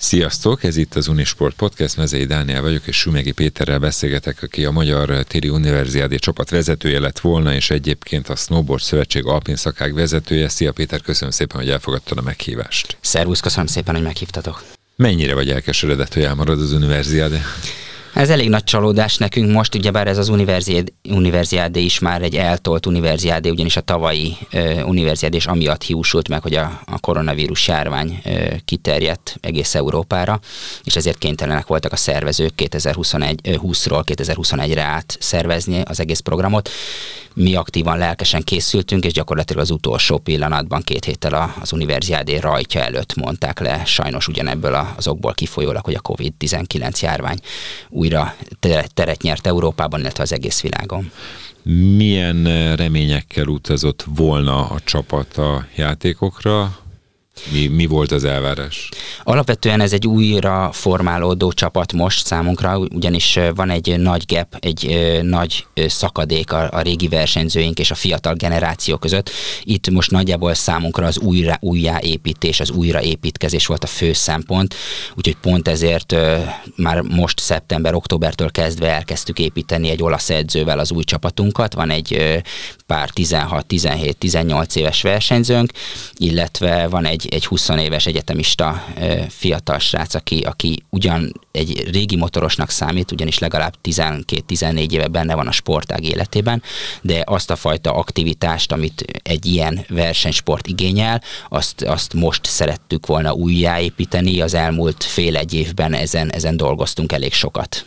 Sziasztok, ez itt az Unisport Podcast, Mezei Dániel vagyok, és Sümegi Péterrel beszélgetek, aki a Magyar Téri Univerziádé csapat vezetője lett volna, és egyébként a Snowboard Szövetség Alpin szakák vezetője. Szia Péter, köszönöm szépen, hogy elfogadtad a meghívást. Szervusz, köszönöm szépen, hogy meghívtatok. Mennyire vagy elkeseredett, hogy elmarad az Univerziádé? Ez elég nagy csalódás nekünk most, ugyebár ez az univerziádé is már egy eltolt univerziádé, ugyanis a tavalyi uh, univerziádé is amiatt hiúsult meg, hogy a, a koronavírus járvány uh, kiterjedt egész Európára, és ezért kénytelenek voltak a szervezők 2021, uh, 20-ról 2021-re át szervezni az egész programot. Mi aktívan, lelkesen készültünk, és gyakorlatilag az utolsó pillanatban, két héttel az univerziádé rajtja előtt mondták le, sajnos ugyanebből az okból kifolyólag, hogy a COVID-19 járvány újra teret nyert Európában, illetve az egész világon. Milyen reményekkel utazott volna a csapat a játékokra? Mi, mi volt az elvárás? Alapvetően ez egy újra formálódó csapat most számunkra, ugyanis van egy nagy gap, egy nagy szakadék a, a régi versenyzőink és a fiatal generáció között. Itt most nagyjából számunkra az újra, újjáépítés, az újraépítkezés volt a fő szempont, úgyhogy pont ezért már most szeptember-októbertől kezdve elkezdtük építeni egy olasz edzővel az új csapatunkat. Van egy pár 16-17-18 éves versenyzőnk, illetve van egy egy 20 éves egyetemista fiatal srác, aki, aki ugyan egy régi motorosnak számít, ugyanis legalább 12-14 éve benne van a sportág életében, de azt a fajta aktivitást, amit egy ilyen versenysport igényel, azt, azt most szerettük volna újjáépíteni, az elmúlt fél egy évben ezen, ezen dolgoztunk elég sokat.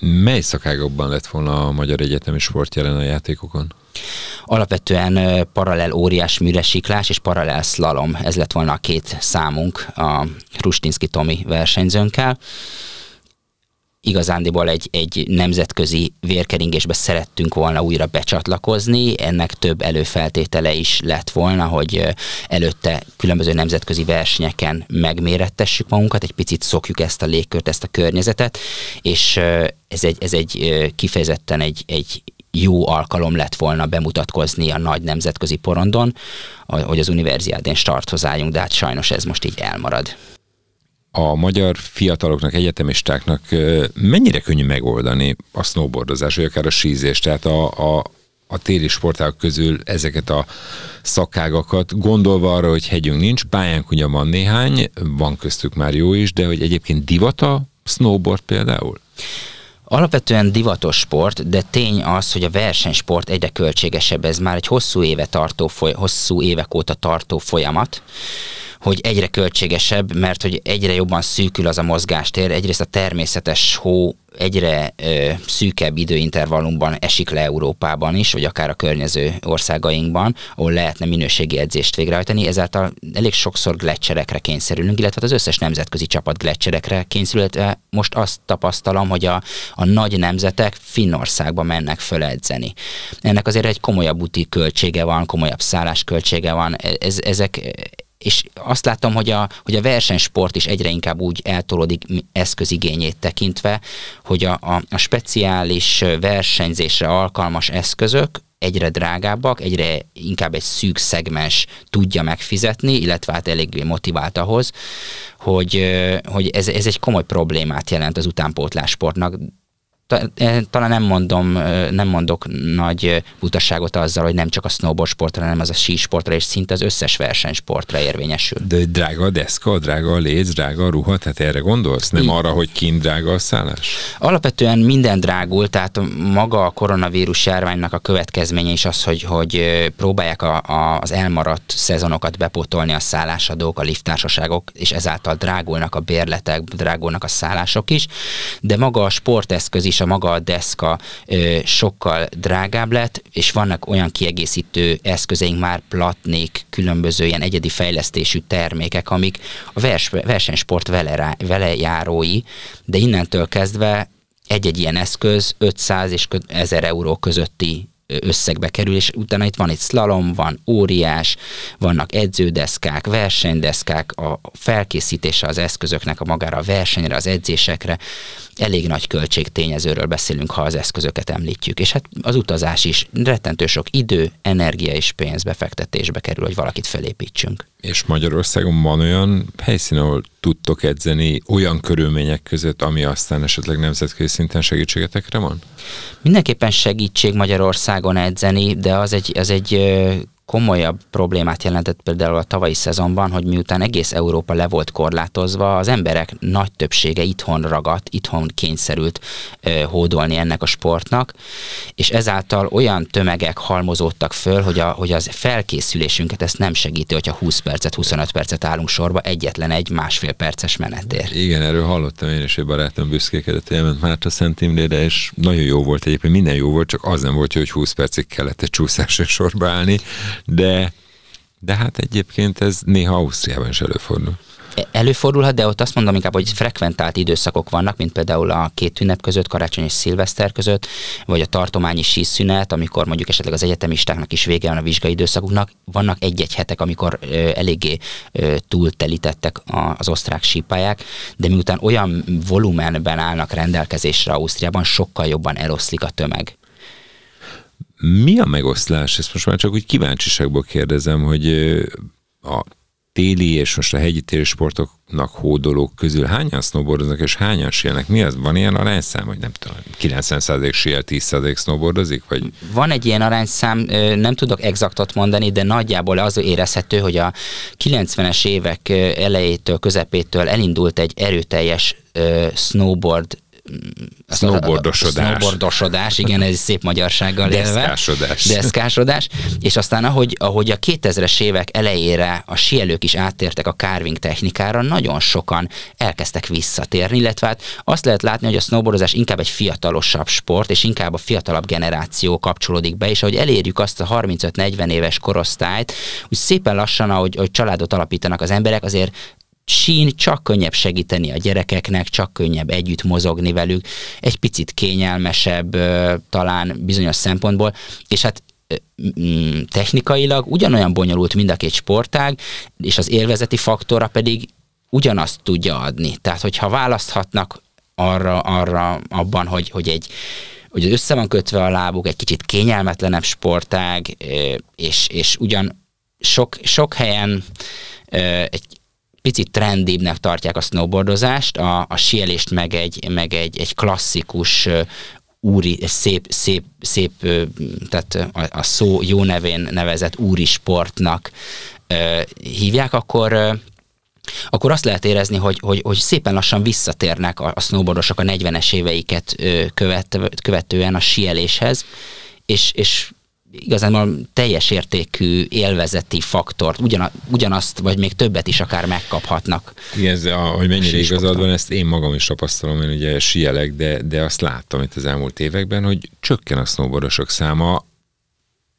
Mely szakágokban lett volna a Magyar Egyetemi Sport jelen a játékokon? Alapvetően paralel óriás műresiklás és paralel slalom, ez lett volna a két számunk a Rustinski Tomi versenyzőnkkel igazándiból egy, egy nemzetközi vérkeringésbe szerettünk volna újra becsatlakozni, ennek több előfeltétele is lett volna, hogy előtte különböző nemzetközi versenyeken megmérettessük magunkat, egy picit szokjuk ezt a légkört, ezt a környezetet, és ez egy, ez egy kifejezetten egy, egy jó alkalom lett volna bemutatkozni a nagy nemzetközi porondon, hogy az univerziádén starthoz álljunk, de hát sajnos ez most így elmarad. A magyar fiataloknak, egyetemistáknak mennyire könnyű megoldani a snowboardozás, vagy akár a sízés, tehát a, a, a téli sportágok közül ezeket a szakágakat, gondolva arra, hogy hegyünk nincs, pályánk ugye van néhány, van köztük már jó is, de hogy egyébként divata snowboard például? Alapvetően divatos sport, de tény az, hogy a versenysport egyre költségesebb. Ez már egy hosszú éve tartó, hosszú évek óta tartó folyamat hogy egyre költségesebb, mert hogy egyre jobban szűkül az a mozgástér, egyrészt a természetes hó egyre ö, szűkebb időintervallumban esik le Európában is, vagy akár a környező országainkban, ahol lehetne minőségi edzést végrehajtani, ezáltal elég sokszor gletszerekre kényszerülünk, illetve az összes nemzetközi csapat gletszerekre kényszerül, most azt tapasztalom, hogy a, a nagy nemzetek Finnországba mennek föl edzeni. Ennek azért egy komolyabb úti költsége van, komolyabb szállásköltsége van, e, ez, ezek és azt látom, hogy a, hogy a versenysport is egyre inkább úgy eltolódik eszközigényét tekintve, hogy a, a, a speciális versenyzésre alkalmas eszközök egyre drágábbak, egyre inkább egy szűk szegmens tudja megfizetni, illetve hát eléggé motivált ahhoz, hogy, hogy ez, ez egy komoly problémát jelent az utánpótlássportnak, Talán nem mondom, nem mondok nagy butaságot azzal, hogy nem csak a snowboard sportra, hanem az a sísportra, és szinte az összes versenysportra érvényesül. De drága a deszka, drága a léc, drága a ruha, tehát erre gondolsz? Nem I- arra, hogy kint drága a szállás? Alapvetően minden drágul, tehát maga a koronavírus járványnak a következménye is az, hogy, hogy próbálják a, a, az elmaradt szezonokat bepótolni a szállásadók, a lifttársaságok, és ezáltal drágulnak a bérletek, drágulnak a szállások is, de maga a sporteszköz is is a maga a deszka sokkal drágább lett, és vannak olyan kiegészítő eszközeink már platnék, különböző ilyen egyedi fejlesztésű termékek, amik a vers, versenysport vele, vele járói, de innentől kezdve egy-egy ilyen eszköz 500 és 1000 euró közötti összegbe kerül, és utána itt van egy slalom, van óriás, vannak edződeszkák, versenydeszkák, a felkészítése az eszközöknek a magára a versenyre, az edzésekre, elég nagy költségtényezőről beszélünk, ha az eszközöket említjük. És hát az utazás is rettentő sok idő, energia és pénz befektetésbe kerül, hogy valakit felépítsünk. És Magyarországon van olyan helyszín, ahol tudtok edzeni olyan körülmények között, ami aztán esetleg nemzetközi szinten segítségetekre van? Mindenképpen segítség Magyarországon edzeni, de az egy, az egy komolyabb problémát jelentett például a tavalyi szezonban, hogy miután egész Európa le volt korlátozva, az emberek nagy többsége itthon ragadt, itthon kényszerült ö, hódolni ennek a sportnak, és ezáltal olyan tömegek halmozódtak föl, hogy, a, hogy az felkészülésünket ezt nem segíti, hogyha 20 percet, 25 percet állunk sorba egyetlen egy másfél perces menetért. Igen, erről hallottam én is, egy barátom büszkékedett, hogy elment Márta Szent Imrére, és nagyon jó volt egyébként, minden jó volt, csak az nem volt, hogy 20 percig kellett egy csúszásra sorba állni, de, de hát egyébként ez néha Ausztriában is előfordul. Előfordulhat, de ott azt mondom inkább, hogy frekventált időszakok vannak, mint például a két ünnep között, karácsony és szilveszter között, vagy a tartományi síszünet, amikor mondjuk esetleg az egyetemistáknak is vége van a vizsgai időszakuknak. Vannak egy-egy hetek, amikor ö, eléggé ö, túltelítettek az osztrák sípályák, de miután olyan volumenben állnak rendelkezésre Ausztriában, sokkal jobban eloszlik a tömeg. Mi a megoszlás? Ezt most már csak úgy kíváncsiságból kérdezem, hogy a téli és most a hegyi téli sportoknak hódolók közül hányan snowboardoznak és hányan síelnek? Mi az? Van ilyen arányszám, hogy nem tudom, 90% síel, 10% snowboardozik? Vagy? Van egy ilyen arányszám, nem tudok exaktot mondani, de nagyjából az érezhető, hogy a 90-es évek elejétől, közepétől elindult egy erőteljes snowboard Snowboardosodás. Snowboardosodás, igen, ez szép magyarsággal élve. Deszkásodás. Deszkásodás. És aztán ahogy, ahogy a 2000-es évek elejére a sielők is áttértek a carving technikára, nagyon sokan elkezdtek visszatérni, illetve hát azt lehet látni, hogy a snowboardozás inkább egy fiatalosabb sport, és inkább a fiatalabb generáció kapcsolódik be, és ahogy elérjük azt a 35-40 éves korosztályt, úgy szépen lassan, ahogy, ahogy családot alapítanak az emberek, azért sín csak könnyebb segíteni a gyerekeknek, csak könnyebb együtt mozogni velük, egy picit kényelmesebb talán bizonyos szempontból, és hát mm, technikailag ugyanolyan bonyolult mind a két sportág, és az élvezeti faktora pedig ugyanazt tudja adni. Tehát, hogyha választhatnak arra, arra abban, hogy, hogy egy hogy össze van kötve a lábuk, egy kicsit kényelmetlenebb sportág, és, és ugyan sok, sok helyen egy picit trendibbnek tartják a snowboardozást, a, a sielést meg egy, meg egy, egy klasszikus úri, szép, szép, szép, tehát a, a szó jó nevén nevezett úri sportnak hívják, akkor akkor azt lehet érezni, hogy, hogy, hogy szépen lassan visszatérnek a, a snowboardosok a 40-es éveiket követ, követően a sieléshez, és, és igazán teljes értékű élvezeti faktort, ugyan, ugyanazt, vagy még többet is akár megkaphatnak. Igen, ez, a, hogy mennyire igazad van, ezt én magam is tapasztalom, én ugye sielek, de, de azt láttam itt az elmúlt években, hogy csökken a snowboardosok száma,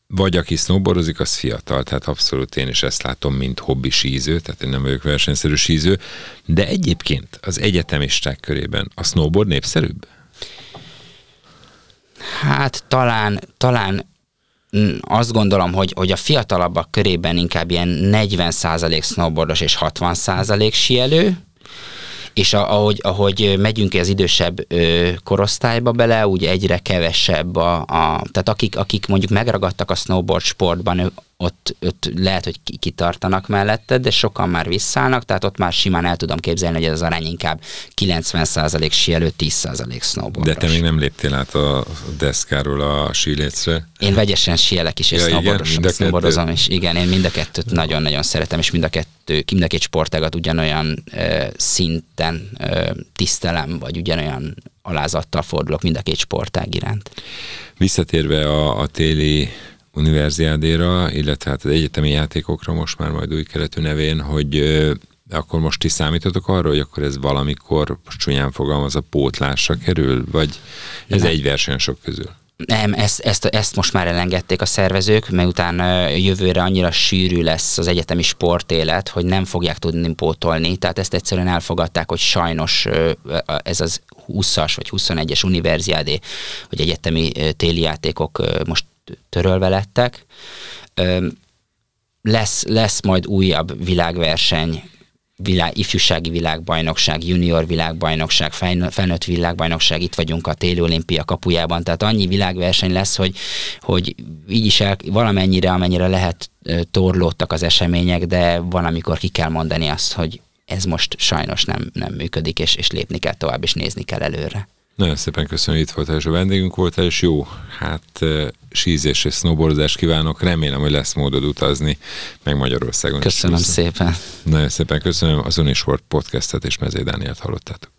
vagy aki snowboardozik, az fiatal, tehát abszolút én is ezt látom, mint hobbi síző, tehát én nem vagyok versenyszerű síző, de egyébként az egyetemisták körében a snowboard népszerűbb? Hát talán, talán azt gondolom, hogy, hogy a fiatalabbak körében inkább ilyen 40% snowboardos és 60% sielő, és ahogy, ahogy megyünk az idősebb ö, korosztályba bele, úgy egyre kevesebb a, a tehát akik, akik mondjuk megragadtak a snowboard sportban, ott, ott lehet, hogy kitartanak mellette, de sokan már visszállnak, tehát ott már simán el tudom képzelni, hogy ez az arány inkább 90% sielő, 10% snowboard. De te még nem léptél át a deszkáról a sílécre? Én vegyesen sielek is, és ja, snowboardozom is. Igen, én mind a kettőt nagyon-nagyon szeretem, és mind a kettő, mind a két sportágat ugyanolyan ö, szinten ö, tisztelem, vagy ugyanolyan alázattal fordulok mind a két sportág iránt. Visszatérve a, a téli univerziádéra, illetve hát az egyetemi játékokra most már majd új keretű nevén, hogy akkor most ti számítotok arra, hogy akkor ez valamikor, most csúnyán fogalmaz, a pótlásra kerül, vagy ez Nem. egy verseny sok közül? Nem, ezt, ezt, ezt most már elengedték a szervezők, mert utána jövőre annyira sűrű lesz az egyetemi sportélet, hogy nem fogják tudni pótolni, tehát ezt egyszerűen elfogadták, hogy sajnos ez az 20-as vagy 21-es univerziádé, hogy egyetemi téli játékok most törölve lettek. Lesz, lesz majd újabb világverseny, világ, ifjúsági világbajnokság, junior világbajnokság, felnőtt világbajnokság, itt vagyunk a téli olimpia kapujában, tehát annyi világverseny lesz, hogy, hogy így is el, valamennyire, amennyire lehet torlódtak az események, de van, amikor ki kell mondani azt, hogy ez most sajnos nem, nem működik, és, és lépni kell tovább, és nézni kell előre. Nagyon szépen köszönöm, hogy itt voltál, és a vendégünk voltál, és jó, hát sízés és snowboardozás kívánok. Remélem, hogy lesz módod utazni, meg Magyarországon Köszönöm is. szépen. Nagyon szépen köszönöm. Az Unisport podcastet és Mezé Dánielt hallottátok.